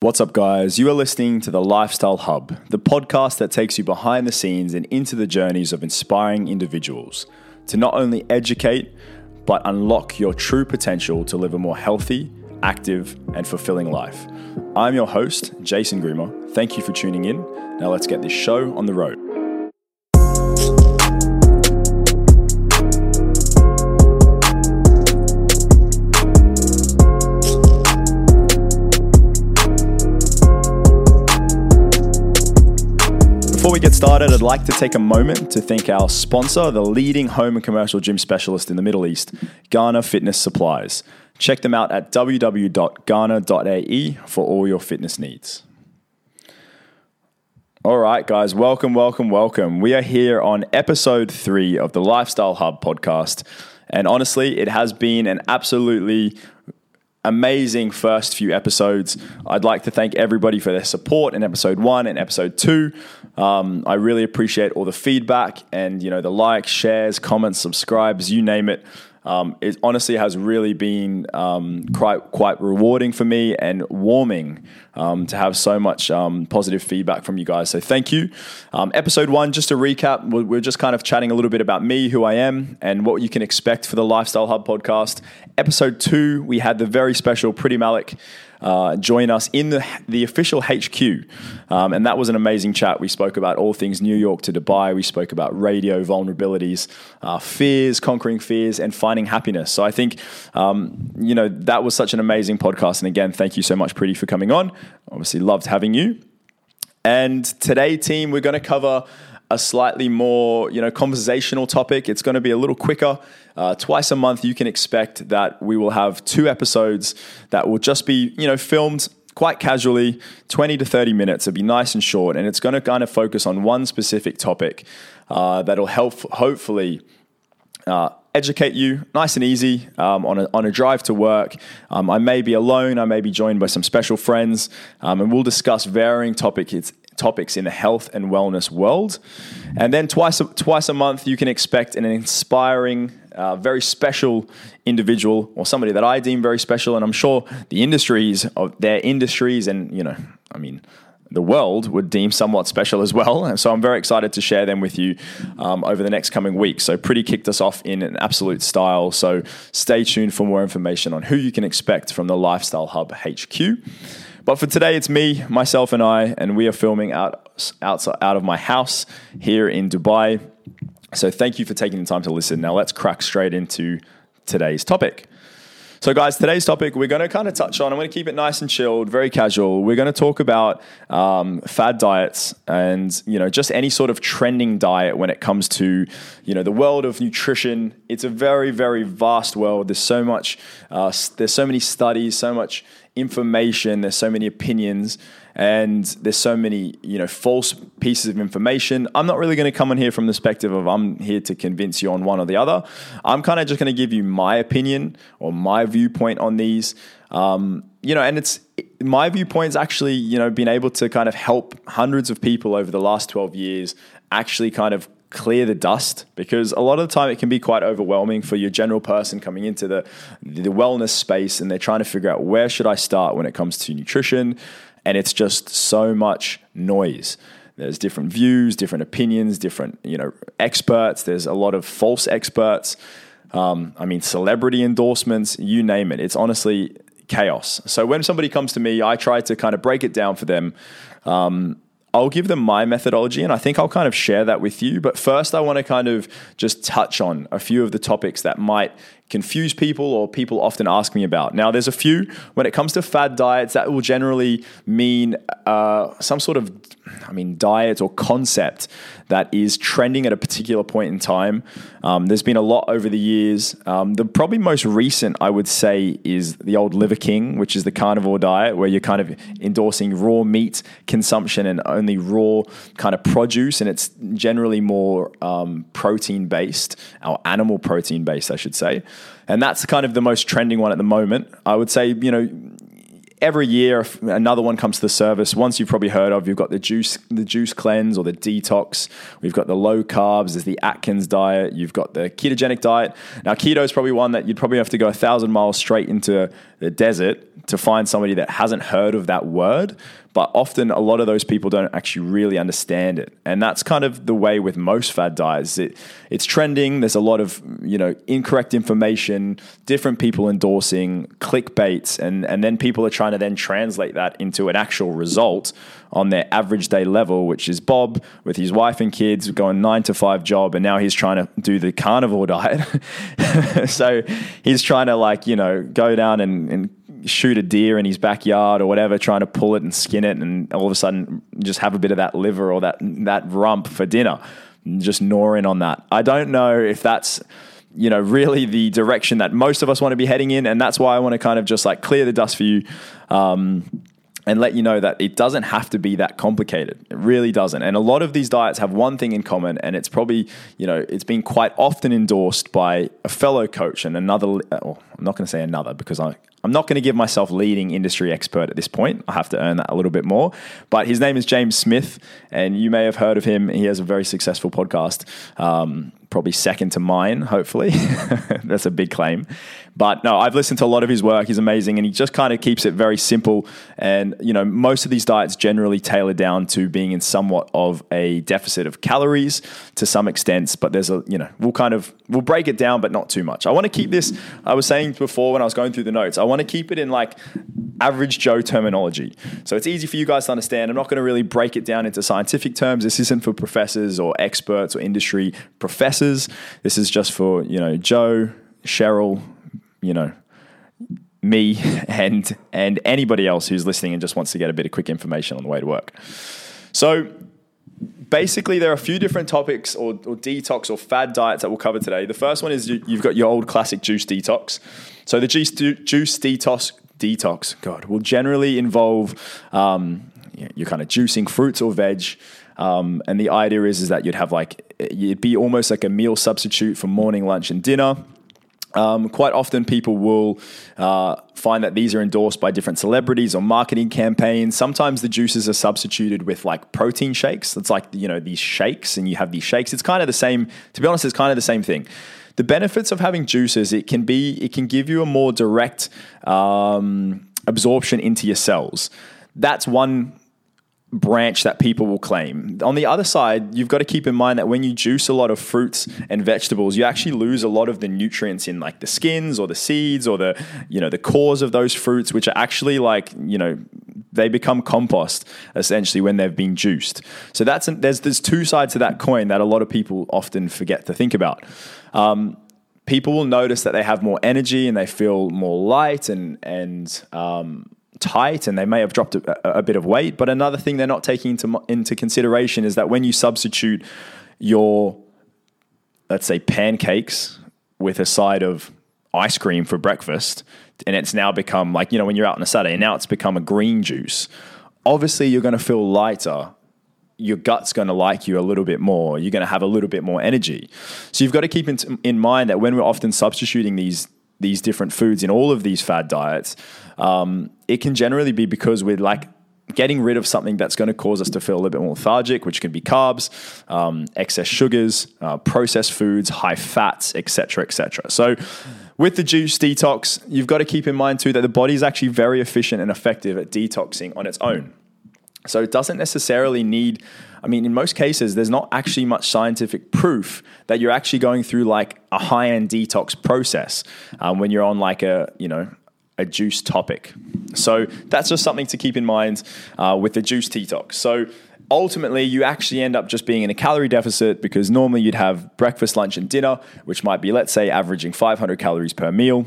What's up, guys? You are listening to the Lifestyle Hub, the podcast that takes you behind the scenes and into the journeys of inspiring individuals to not only educate, but unlock your true potential to live a more healthy, active, and fulfilling life. I'm your host, Jason Grima. Thank you for tuning in. Now, let's get this show on the road. Before we get started, I'd like to take a moment to thank our sponsor, the leading home and commercial gym specialist in the Middle East, Garner Fitness Supplies. Check them out at www.garner.ae for all your fitness needs. All right, guys, welcome, welcome, welcome. We are here on episode three of the Lifestyle Hub podcast. And honestly, it has been an absolutely amazing first few episodes. I'd like to thank everybody for their support in episode one and episode two. Um, I really appreciate all the feedback and you know the likes, shares, comments, subscribes, you name it. Um, it honestly has really been um, quite quite rewarding for me and warming um, to have so much um, positive feedback from you guys. So thank you. Um, episode one, just to recap, we're, we're just kind of chatting a little bit about me, who I am, and what you can expect for the Lifestyle Hub podcast. Episode two, we had the very special Priti Malik uh, join us in the, the official HQ. Um, and that was an amazing chat. We spoke about all things New York to Dubai. We spoke about radio vulnerabilities, uh, fears, conquering fears, and finding happiness. So I think, um, you know, that was such an amazing podcast. And again, thank you so much, Priti, for coming on. Obviously, loved having you. And today, team, we're going to cover a slightly more you know conversational topic. It's going to be a little quicker. Uh, twice a month, you can expect that we will have two episodes that will just be you know filmed quite casually, 20 to 30 minutes. It'll be nice and short, and it's going to kind of focus on one specific topic uh, that'll help hopefully. Uh, educate you nice and easy um, on, a, on a drive to work. Um, I may be alone, I may be joined by some special friends, um, and we'll discuss varying topics topics in the health and wellness world. And then twice a, twice a month, you can expect an inspiring, uh, very special individual or somebody that I deem very special. And I'm sure the industries of their industries and, you know, I mean, the world would deem somewhat special as well. And so I'm very excited to share them with you um, over the next coming weeks. So, Priti kicked us off in an absolute style. So, stay tuned for more information on who you can expect from the Lifestyle Hub HQ. But for today, it's me, myself, and I, and we are filming out, out, out of my house here in Dubai. So thank you for taking the time to listen. Now let's crack straight into today's topic. So, guys, today's topic we're going to kind of touch on. I'm going to keep it nice and chilled, very casual. We're going to talk about um, fad diets and you know just any sort of trending diet when it comes to you know the world of nutrition. It's a very, very vast world. There's so much. Uh, there's so many studies, so much information, there's so many opinions, and there's so many, you know, false pieces of information. I'm not really going to come on here from the perspective of I'm here to convince you on one or the other. I'm kind of just going to give you my opinion or my viewpoint on these. Um, you know, and it's my viewpoint's actually, you know, been able to kind of help hundreds of people over the last 12 years actually kind of clear the dust because a lot of the time it can be quite overwhelming for your general person coming into the the wellness space and they're trying to figure out where should I start when it comes to nutrition and it's just so much noise. There's different views different opinions different you know experts. There's a lot of false experts um, I mean celebrity endorsements you name it. It's honestly chaos. So when somebody comes to me I try to kind of break it down for them um, I'll give them my methodology and I think I'll kind of share that with you. But first, I want to kind of just touch on a few of the topics that might confuse people or people often ask me about. Now, there's a few when it comes to fad diets that will generally mean uh, some sort of, I mean, diet or concept that is trending at a particular point in time. Um, there's been a lot over the years. Um, the probably most recent, I would say, is the old Liver King, which is the carnivore diet, where you're kind of endorsing raw meat consumption and only raw kind of produce, and it's generally more um, protein based, or animal protein based, I should say. And that's kind of the most trending one at the moment. I would say, you know, every year another one comes to the service. Once you've probably heard of, you've got the juice, the juice cleanse or the detox. We've got the low carbs. There's the Atkins diet. You've got the ketogenic diet. Now keto is probably one that you'd probably have to go a thousand miles straight into the desert to find somebody that hasn't heard of that word. But often, a lot of those people don't actually really understand it, and that's kind of the way with most fad diets. It, it's trending. There's a lot of you know incorrect information, different people endorsing clickbaits, and and then people are trying to then translate that into an actual result on their average day level, which is Bob with his wife and kids going nine to five job, and now he's trying to do the carnivore diet. so he's trying to like you know go down and, and shoot a deer in his backyard or whatever, trying to pull it and skin it, and all of a sudden just have a bit of that liver or that that rump for dinner, just gnawing on that. I don't know if that's you know really the direction that most of us want to be heading in, and that's why I want to kind of just like clear the dust for you. Um, and let you know that it doesn't have to be that complicated. It really doesn't. And a lot of these diets have one thing in common, and it's probably, you know, it's been quite often endorsed by a fellow coach and another, well, I'm not going to say another because I, I'm not going to give myself leading industry expert at this point. I have to earn that a little bit more. But his name is James Smith, and you may have heard of him. He has a very successful podcast, um, probably second to mine, hopefully. That's a big claim. But no, I've listened to a lot of his work. He's amazing, and he just kind of keeps it very simple. And you know, most of these diets generally tailor down to being in somewhat of a deficit of calories to some extent. But there's a you know, we'll kind of we'll break it down, but not too much. I want to keep this. I was saying before when I was going through the notes, I want to keep it in like average Joe terminology, so it's easy for you guys to understand. I'm not going to really break it down into scientific terms. This isn't for professors or experts or industry professors. This is just for you know Joe, Cheryl you know, me and and anybody else who's listening and just wants to get a bit of quick information on the way to work. So basically there are a few different topics or, or, detox or fad diets that we'll cover today. The first one is you, have got your old classic juice detox. So the juice, juice detox detox, God, will generally involve um, you're kind of juicing fruits or veg. Um, and the idea is, is that you'd have like, you'd be almost like a meal substitute for morning, lunch, and dinner. Um, quite often, people will uh, find that these are endorsed by different celebrities or marketing campaigns. Sometimes the juices are substituted with like protein shakes. It's like you know these shakes, and you have these shakes. It's kind of the same. To be honest, it's kind of the same thing. The benefits of having juices it can be it can give you a more direct um, absorption into your cells. That's one branch that people will claim. On the other side, you've got to keep in mind that when you juice a lot of fruits and vegetables, you actually lose a lot of the nutrients in like the skins or the seeds or the you know the cores of those fruits which are actually like, you know, they become compost essentially when they've been juiced. So that's there's there's two sides to that coin that a lot of people often forget to think about. Um, people will notice that they have more energy and they feel more light and and um, tight and they may have dropped a, a, bit of weight. But another thing they're not taking into, into consideration is that when you substitute your, let's say, pancakes with a side of ice cream for breakfast, and it's now become like, you know, when you're out on a Saturday, now it's become a green juice. Obviously, you're going to feel lighter. Your gut's going to like you a little bit more. You're going to have a little bit more energy. So you've got to keep in, in mind that when we're often substituting these these different foods in all of these fad diets, um, it can generally be because we're like getting rid of something that's going to cause us to feel a little bit more lethargic, which can be carbs, um, excess sugars, uh, processed foods, high fats, etc., etc. So, with the juice detox, you've got to keep in mind too that the body is actually very efficient and effective at detoxing on its own. So, it doesn't necessarily need. I mean, in most cases, there's not actually much scientific proof that you're actually going through like a high end detox process um, when you're on like a, you know, a juice topic. So that's just something to keep in mind uh, with the juice detox. So ultimately, you actually end up just being in a calorie deficit because normally you'd have breakfast, lunch, and dinner, which might be, let's say, averaging 500 calories per meal,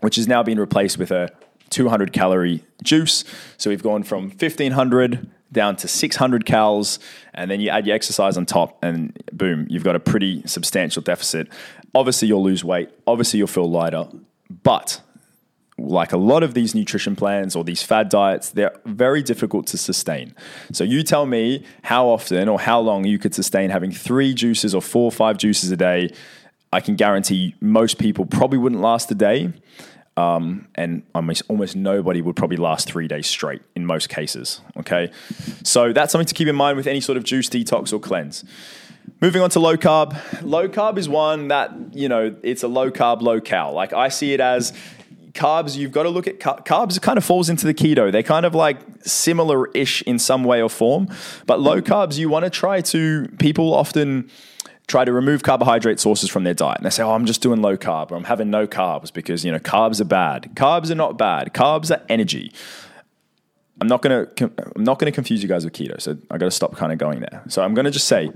which is now being replaced with a 200 calorie juice. So we've gone from 1500 down to 600 calories, and then you add your exercise on top, and boom, you've got a pretty substantial deficit. Obviously, you'll lose weight. Obviously, you'll feel lighter. But like a lot of these nutrition plans or these fad diets, they're very difficult to sustain. So you tell me how often or how long you could sustain having three juices or four or five juices a day. I can guarantee most people probably wouldn't last a day. Um, and almost, almost nobody would probably last three days straight in most cases. Okay, so that's something to keep in mind with any sort of juice detox or cleanse. Moving on to low carb. Low carb is one that, you know, it's a low carb, low cal. Like I see it as carbs, you've got to look at carbs kind of falls into the keto. They're kind of like similar ish in some way or form. But low carbs, you want to try to, people often try to remove carbohydrate sources from their diet. And they say, oh, I'm just doing low carb or I'm having no carbs because, you know, carbs are bad. Carbs are not bad. Carbs are energy. I'm not gonna I'm not gonna confuse you guys with keto, so I got to stop kind of going there. So I'm gonna just say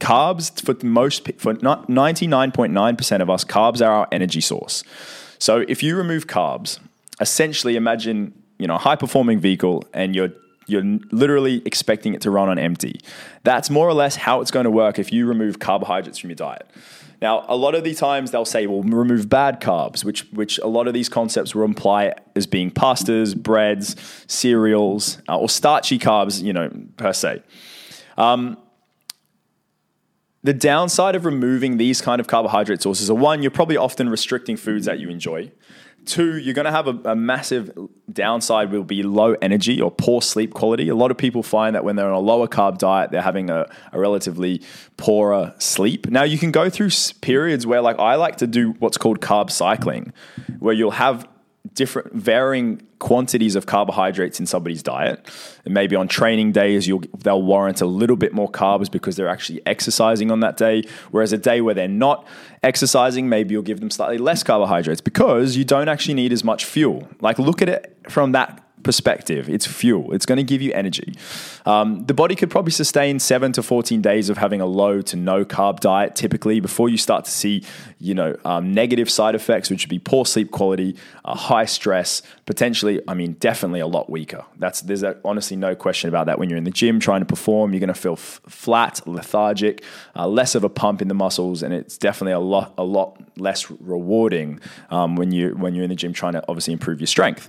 carbs for most for not 99.9% of us carbs are our energy source so if you remove carbs essentially imagine you know a high performing vehicle and you're you're literally expecting it to run on empty that's more or less how it's going to work if you remove carbohydrates from your diet now, a lot of the times they'll say, well, remove bad carbs, which, which a lot of these concepts will imply as being pastas, breads, cereals, uh, or starchy carbs, you know, per se. Um, the downside of removing these kind of carbohydrate sources are one, you're probably often restricting foods that you enjoy. Two, you're going to have a, a, massive downside will be low energy or poor sleep quality. A lot of people find that when they're on a lower carb diet, they're having a, a relatively poorer sleep. Now, you can go through periods where, like, I like to do what's called carb cycling, where you'll have different varying quantities of carbohydrates in somebody's diet. And maybe on training days, you'll, they'll warrant a little bit more carbs because they're actually exercising on that day. Whereas a day where they're not exercising, maybe you'll give them slightly less carbohydrates because you don't actually need as much fuel. Like, look at it from that perspective. It's fuel. It's going to give you energy. Um, the body could probably sustain seven to 14 days of having a low to no carb diet typically before you start to see, you know, um, negative side effects, which would be poor sleep quality, uh, high stress, potentially, I mean, definitely a lot weaker. That's There's a, honestly no question about that. When you're in the gym trying to perform, you're going to feel f- flat, lethargic, uh, less of a pump in the muscles, and it's definitely a lot, a lot less rewarding um, when, you, when you're in the gym trying to obviously improve your strength.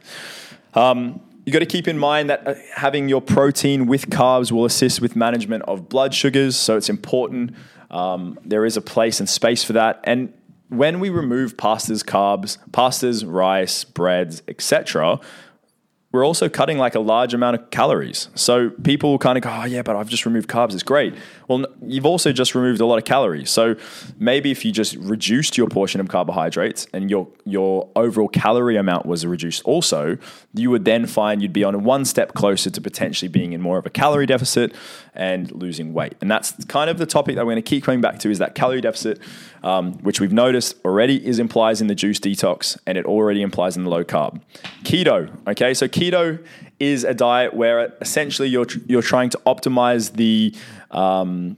Um, you got to keep in mind that uh, having your protein with carbs will assist with management of blood sugars. So it's important. Um, there is a place and space for that. And when we remove pastas, carbs, pastas, rice, breads, etc., we're also cutting like a large amount of calories. So people kind of go, oh, yeah, but I've just removed carbs. It's great. Well, you've also just removed a lot of calories. So maybe if you just reduced your portion of carbohydrates and your, your overall calorie amount was reduced also, you would then find you'd be on one step closer to potentially being in more of a calorie deficit and losing weight. And that's kind of the topic that we're going to keep coming back to is that calorie deficit, um, which we've noticed already is implies in the juice detox and it already implies in the low carb. Keto, okay? So keto is a diet where essentially you're, you're trying to optimize the, um,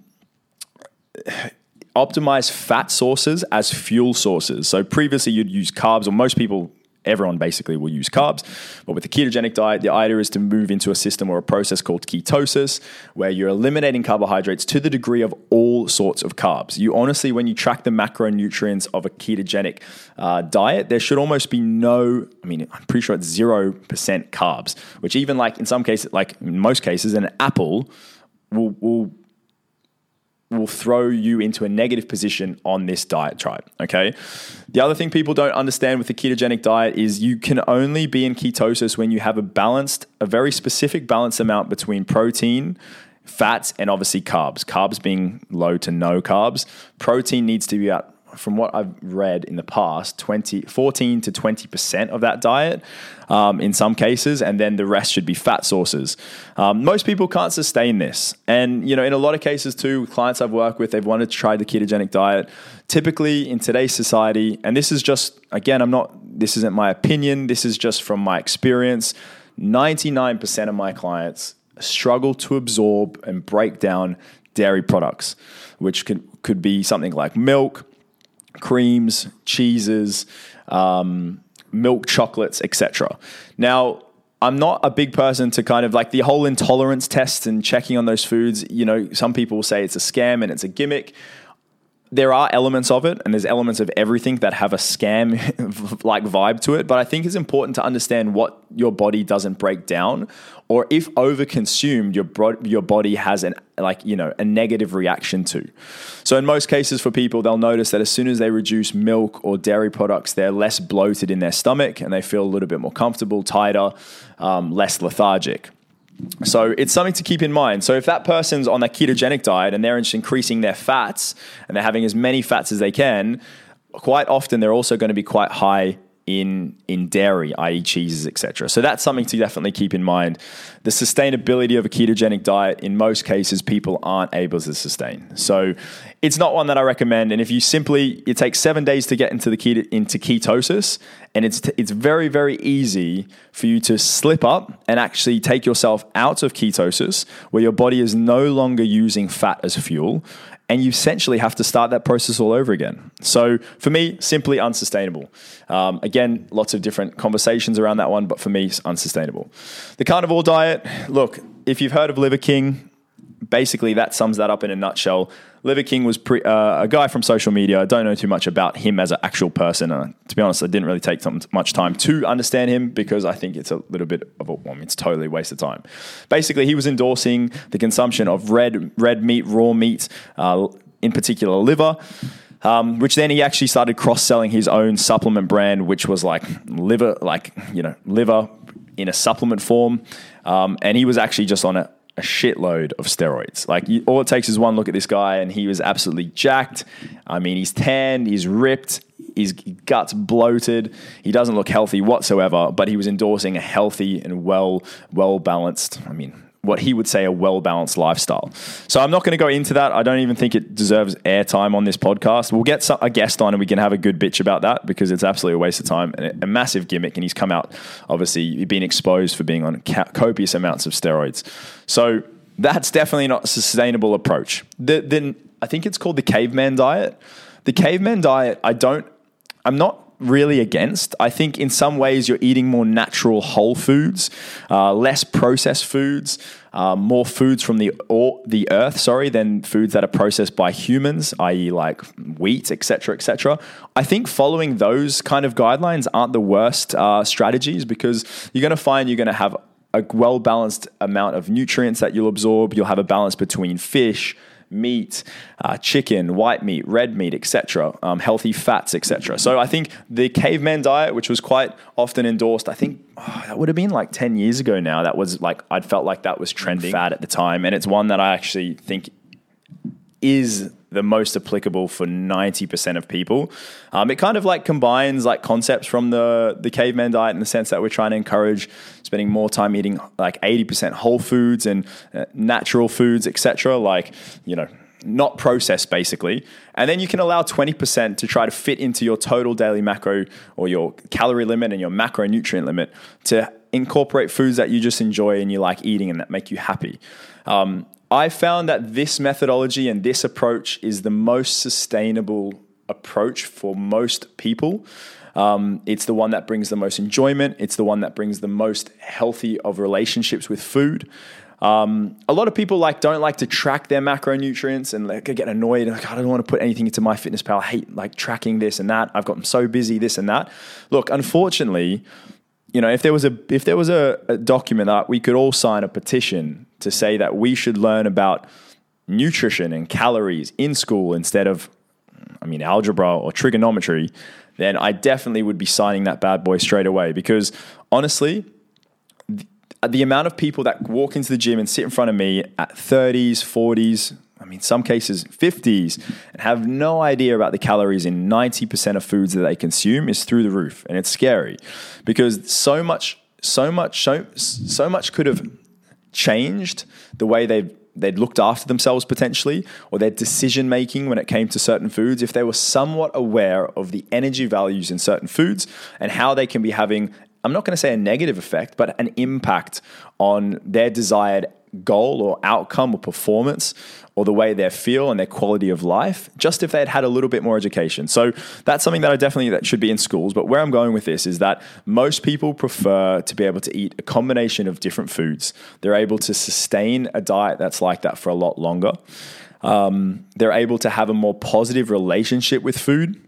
optimize fat sources as fuel sources. So previously you'd use carbs, or most people everyone basically will use carbs. But with the ketogenic diet, the idea is to move into a system or a process called ketosis, where you're eliminating carbohydrates to the degree of all sorts of carbs. You honestly, when you track the macronutrients of a ketogenic uh, diet, there should almost be no, I mean, I'm pretty sure it's 0% carbs, which even like in some cases, like in most cases, an apple will, will will throw you into a negative position on this diet tribe. Okay. The other thing people don't understand with the ketogenic diet is you can only be in ketosis when you have a balanced, a very specific balanced amount between protein, fats, and obviously carbs. Carbs being low to no carbs. Protein needs to be at from what I've read in the past, 20, 14 to 20% of that diet um, in some cases, and then the rest should be fat sources. Um, most people can't sustain this. And, you know, in a lot of cases too, clients I've worked with, they've wanted to try the ketogenic diet. Typically in today's society, and this is just, again, I'm not, this isn't my opinion, this is just from my experience. 99% of my clients struggle to absorb and break down dairy products, which could, could be something like milk, creams, cheeses, um, milk chocolates, etc. Now, I'm not a big person to kind of like the whole intolerance test and checking on those foods. You know, some people will say it's a scam and it's a gimmick. There are elements of it, and there's elements of everything that have a scam like vibe to it. But I think it's important to understand what your body doesn't break down, or if overconsumed, your bro- your body has an like you know a negative reaction to. So in most cases, for people, they'll notice that as soon as they reduce milk or dairy products, they're less bloated in their stomach and they feel a little bit more comfortable, tighter, um, less lethargic. So it's something to keep in mind. So if that person's on that ketogenic diet and they're increasing their fats and they're having as many fats as they can, quite often they're also going to be quite high in in dairy, i.e., cheeses, etc. So that's something to definitely keep in mind. The sustainability of a ketogenic diet, in most cases, people aren't able to sustain. So it's not one that I recommend. And if you simply, it takes seven days to get into the keto, into ketosis, and it's it's very very easy for you to slip up and actually take yourself out of ketosis, where your body is no longer using fat as fuel, and you essentially have to start that process all over again. So for me, simply unsustainable. Um, again, lots of different conversations around that one, but for me, it's unsustainable. The carnivore diet, look, if you've heard of Liver King, basically that sums that up in a nutshell. Liver King was pre, uh, a guy from social media. I don't know too much about him as an actual person. Uh, to be honest, I didn't really take much time to understand him because I think it's a little bit of a, well, it's totally waste of time. Basically, he was endorsing the consumption of red red meat, raw meat, uh, in particular liver. Um, which then he actually started cross selling his own supplement brand, which was like liver, like you know, liver in a supplement form. Um, and he was actually just on a a shitload of steroids. Like you, all it takes is one look at this guy, and he was absolutely jacked. I mean, he's tanned, he's ripped, his guts bloated. He doesn't look healthy whatsoever. But he was endorsing a healthy and well, well balanced. I mean, what he would say a well balanced lifestyle. So I'm not going to go into that. I don't even think it deserves airtime on this podcast. We'll get a guest on and we can have a good bitch about that because it's absolutely a waste of time and a, a massive gimmick. And he's come out, obviously, being exposed for being on copious amounts of steroids. So that's definitely not a sustainable approach. The, then I think it's called the caveman diet. The caveman diet, I don't, I'm not really against. I think in some ways you're eating more natural whole foods, uh, less processed foods, uh, more foods from the or, the earth, sorry, than foods that are processed by humans, i.e., like wheat, etc., etc. I think following those kind of guidelines aren't the worst uh, strategies because you're going to find you're going to have a well balanced amount of nutrients that you'll absorb. You'll have a balance between fish meat, uh, chicken, white meat, red meat, etc., um, healthy fats, etc. So I think the caveman diet, which was quite often endorsed, I think oh, that would have been like 10 years ago now. That was like, I'd felt like that was trending fad at the time. And it's one that I actually think is the most applicable for 90% of people. Um, it kind of like combines like concepts from the, the caveman diet in the sense that we're trying to encourage spending more time eating like 80% whole foods and uh, natural foods, etc. Like, you know, not processed basically. And then you can allow 20% to try to fit into your total daily macro or your calorie limit and your macronutrient limit to incorporate foods that you just enjoy and you like eating and that make you happy. Um, I found that this methodology and this approach is the most sustainable approach for most people. Um, it's the one that brings the most enjoyment. It's the one that brings the most healthy of relationships with food. Um, a lot of people like don't like to track their macronutrients and like get annoyed. Like, I don't want to put anything into MyFitnessPal. I hate like tracking this and that. I've gotten so busy, this and that. Look, unfortunately, you know, if there was a if there was a, a document that we could all sign a petition to say that we should learn about nutrition and calories in school instead of, I mean, algebra or trigonometry, then I definitely would be signing that bad boy straight away. Because honestly, the, the amount of people that walk into the gym and sit in front of me at 30s, 40s, I mean, some cases 50s, and have no idea about the calories in 90% of foods that they consume is through the roof. And it's scary because so much, so much, so, so much could have changed the way they've they'd looked after themselves potentially or their decision making when it came to certain foods if they were somewhat aware of the energy values in certain foods and how they can be having I'm not going to say a negative effect but an impact on their desired goal or outcome or performance or the way they feel and their quality of life just if they had had a little bit more education. So that's something that i definitely that should be in schools. But where i'm going with this is that most people prefer to be able to eat a combination of different foods. They're able to sustain a diet that's like that for a lot longer. Um, they're able to have a more positive relationship with food.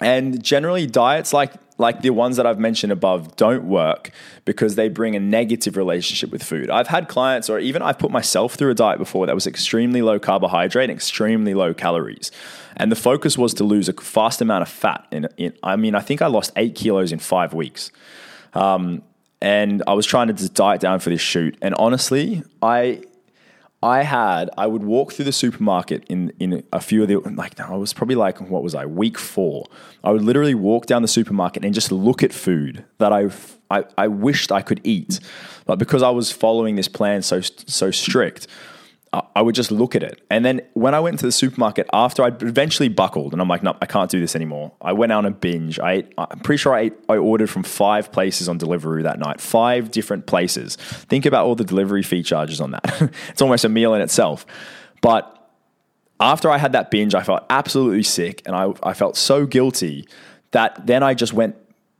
And generally, diets like like the ones that I've mentioned above don't work because they bring a negative relationship with food. I've had clients, or even I've put myself through a diet before that was extremely low carbohydrate extremely low calories. And the focus was to lose a fast amount of fat. In, in I mean, I think I lost eight kilos in five weeks. Um, and I was trying to just diet down for this shoot. And honestly, I I had, I would walk through the supermarket in, in a few of the, like, no, I was probably like, what was I, week four. I would literally walk down the supermarket and just look at food that I, I, I wished I could eat. But because I was following this plan so, so strict, I would just look at it. And then when I went to the supermarket after I eventually buckled and I'm like, no, I can't do this anymore. I went out on a binge. I ate, I'm pretty sure I ate, I ordered from five places on Deliveroo that night, five different places. Think about all the delivery fee charges on that. it's almost a meal in itself. But after I had that binge, I felt absolutely sick and I, I felt so guilty that then I just went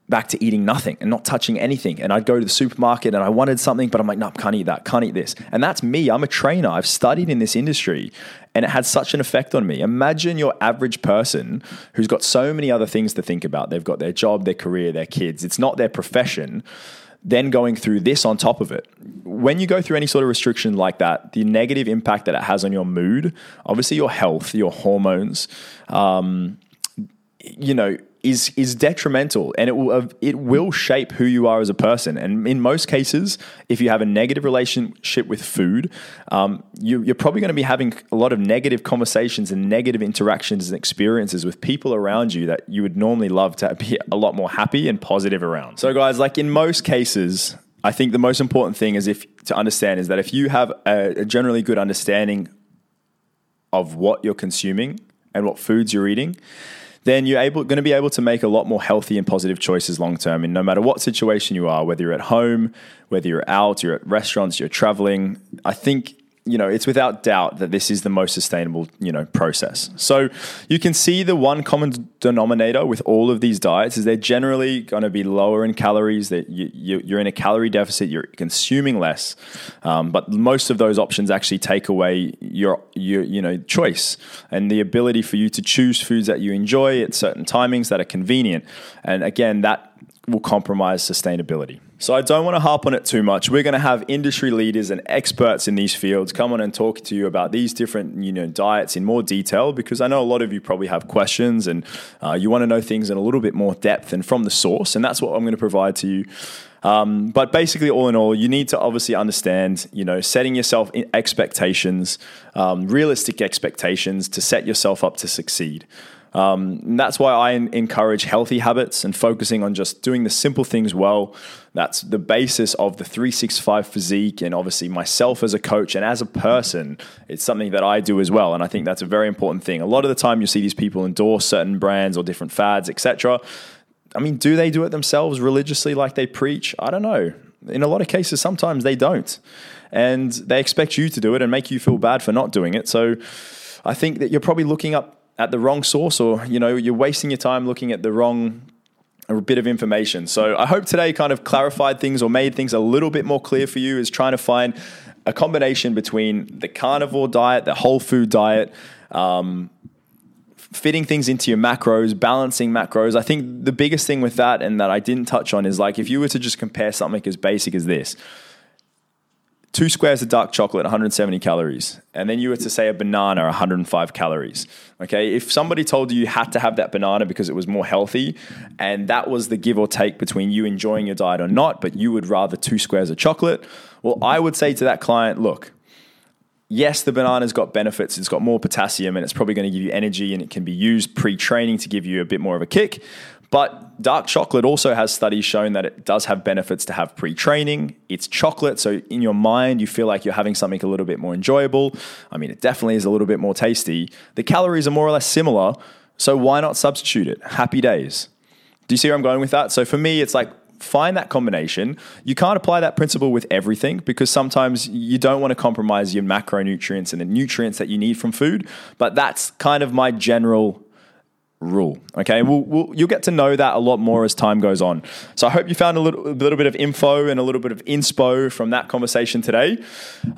back to eating nothing and not touching anything. And I'd go to the supermarket and I wanted something, but I'm like, no, can't eat that, can't eat this. And that's me. I'm a trainer. I've studied in this industry and it had such an effect on me. Imagine your average person who's got so many other things to think about. They've got their job, their career, their kids. It's not their profession. Then going through this on top of it. When you go through any sort of restriction like that, the negative impact that it has on your mood, obviously your health, your hormones, um, you know, is is detrimental and it will uh, it will shape who you are as a person. And in most cases, if you have a negative relationship with food, um, you, are probably going to be having a lot of negative conversations and negative interactions and experiences with people around you that you would normally love to be a lot more happy and positive around. So, guys, like in most cases, I think the most important thing is if to understand is that if you have a, a generally good understanding of what you're consuming and what foods you're eating then you're able going to be able to make a lot more healthy and positive choices long term. And no matter what situation you are, whether you're at home, whether you're out, you're at restaurants, you're traveling, I think you know, it's without doubt that this is the most sustainable, you know, process. So you can see the one common denominator with all of these diets is they're generally going to be lower in calories. That you, are in a calorie deficit, you're consuming less, um, but most of those options actually take away your your you know choice and the ability for you to choose foods that you enjoy at certain timings that are convenient. And again, that will compromise sustainability. So I don't want to harp on it too much. We're going to have industry leaders and experts in these fields come on and talk to you about these different you know diets in more detail because I know a lot of you probably have questions and uh, you want to know things in a little bit more depth and from the source, and that's what I'm going to provide to you. Um, but basically, all in all, you need to obviously understand, you know, setting yourself expectations, um, realistic expectations to set yourself up to succeed. Um, that's why I encourage healthy habits and focusing on just doing the simple things well. That's the basis of the 365 physique, and obviously myself as a coach and as a person, it's something that I do as well. And I think that's a very important thing. A lot of the time, you see these people endorse certain brands or different fads, etc. I mean, do they do it themselves religiously like they preach? I don't know. In a lot of cases, sometimes they don't. And they expect you to do it and make you feel bad for not doing it. So I think that you're probably looking up at the wrong source or you know you're wasting your time looking at the wrong a bit of information. So I hope today kind of clarified things or made things a little bit more clear for you is trying to find a combination between the carnivore diet, the whole food diet, um, fitting things into your macros, balancing macros. I think the biggest thing with that and that I didn't touch on is like if you were to just compare something as basic as this two squares of dark chocolate, 170 calories, and then you were to say a banana, 105 calories. Okay, if somebody told you you had to have that banana because it was more healthy, and that was the give or take between you enjoying your diet or not, but you would rather two squares of chocolate, well, I would say to that client, look, yes, the banana's got benefits. It's got more potassium and it's probably going to give you energy and it can be used pre training to give you a bit more of a kick. But dark chocolate also has studies showing that it does have benefits to have pre training. It's chocolate, so in your mind, you feel like you're having something a little bit more enjoyable. I mean, it definitely is a little bit more tasty. The calories are more or less similar, so why not substitute it? Happy days. Do you see where I'm going with that? So for me, it's like find that combination. You can't apply that principle with everything because sometimes you don't want to compromise your macronutrients and the nutrients that you need from food. But that's kind of my general rule. Okay, we'll, we'll, you'll get to know that a lot more as time goes on. So I hope you found a little, a little bit of info and a little bit of inspo from that conversation today.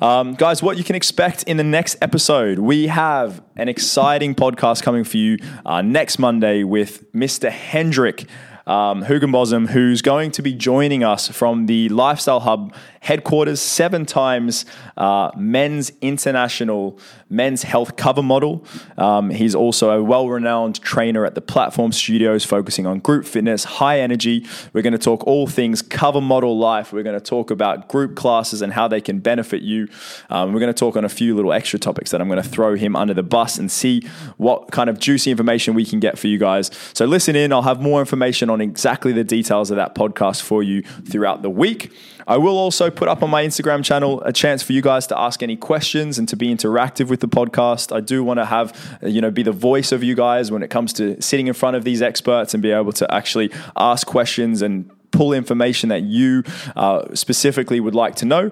Um, guys, what you can expect in the next episode, we have an exciting podcast coming for you uh, next Monday with Mr. Hendrik um, Hoogenbosm, who's going to be joining us from the Lifestyle Hub headquarters, seven times uh, men's international men's health cover model. Um, he's also a well renowned trainer at the Platform Studios, focusing on group fitness, high energy. We're going to talk all things cover model life. We're going to talk about group classes and how they can benefit you. Um, we're going to talk on a few little extra topics that I'm going to throw him under the bus and see what kind of juicy information we can get for you guys. So listen in. I'll have more information on exactly the details of that podcast for you throughout the week. I will also put up on my Instagram channel a chance for you guys to ask any questions and to be interactive with the podcast. I do want to have, you know, be the voice of you guys when it comes to sitting in front of these experts and be able to actually ask questions and pull information that you uh, specifically would like to know.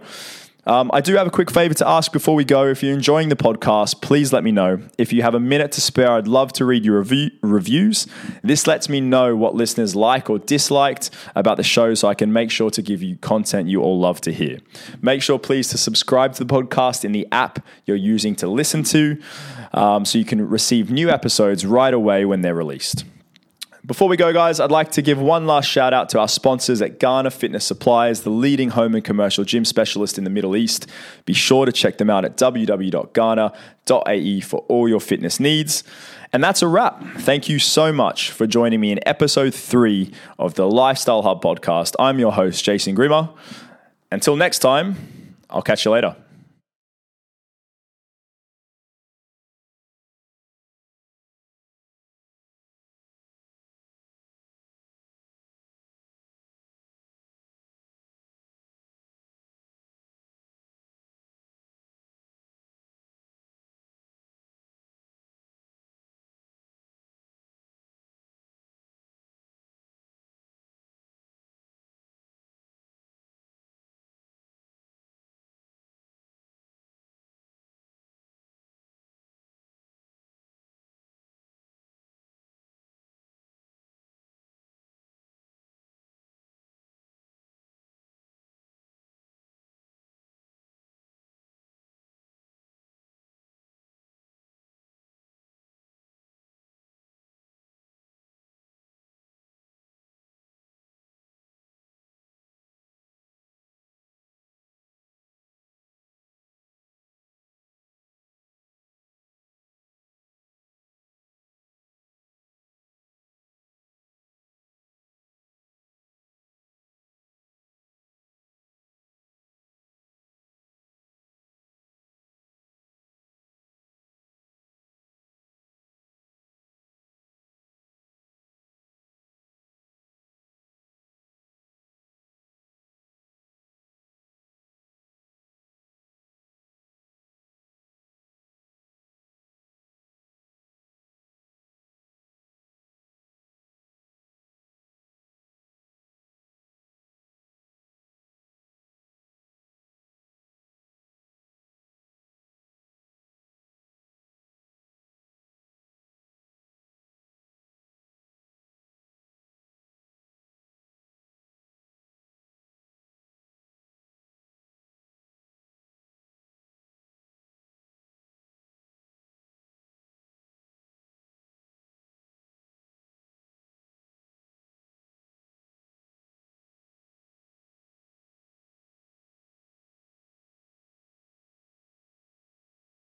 Um, I do have a quick favor to ask before we go. If you're enjoying the podcast, please let me know. If you have a minute to spare, I'd love to read your review, reviews. This lets me know what listeners like or disliked about the show so I can make sure to give you content you all love to hear. Make sure, please, to subscribe to the podcast in the app you're using to listen to um, so you can receive new episodes right away when they're released. Before we go, guys, I'd like to give one last shout out to our sponsors at Garner Fitness Supplies, the leading home and commercial gym specialist in the Middle East. Be sure to check them out at www.garner.ae for all your fitness needs. And that's a wrap. Thank you so much for joining me in episode three of the Lifestyle Hub podcast. I'm your host, Jason Grima. Until next time, I'll catch you later.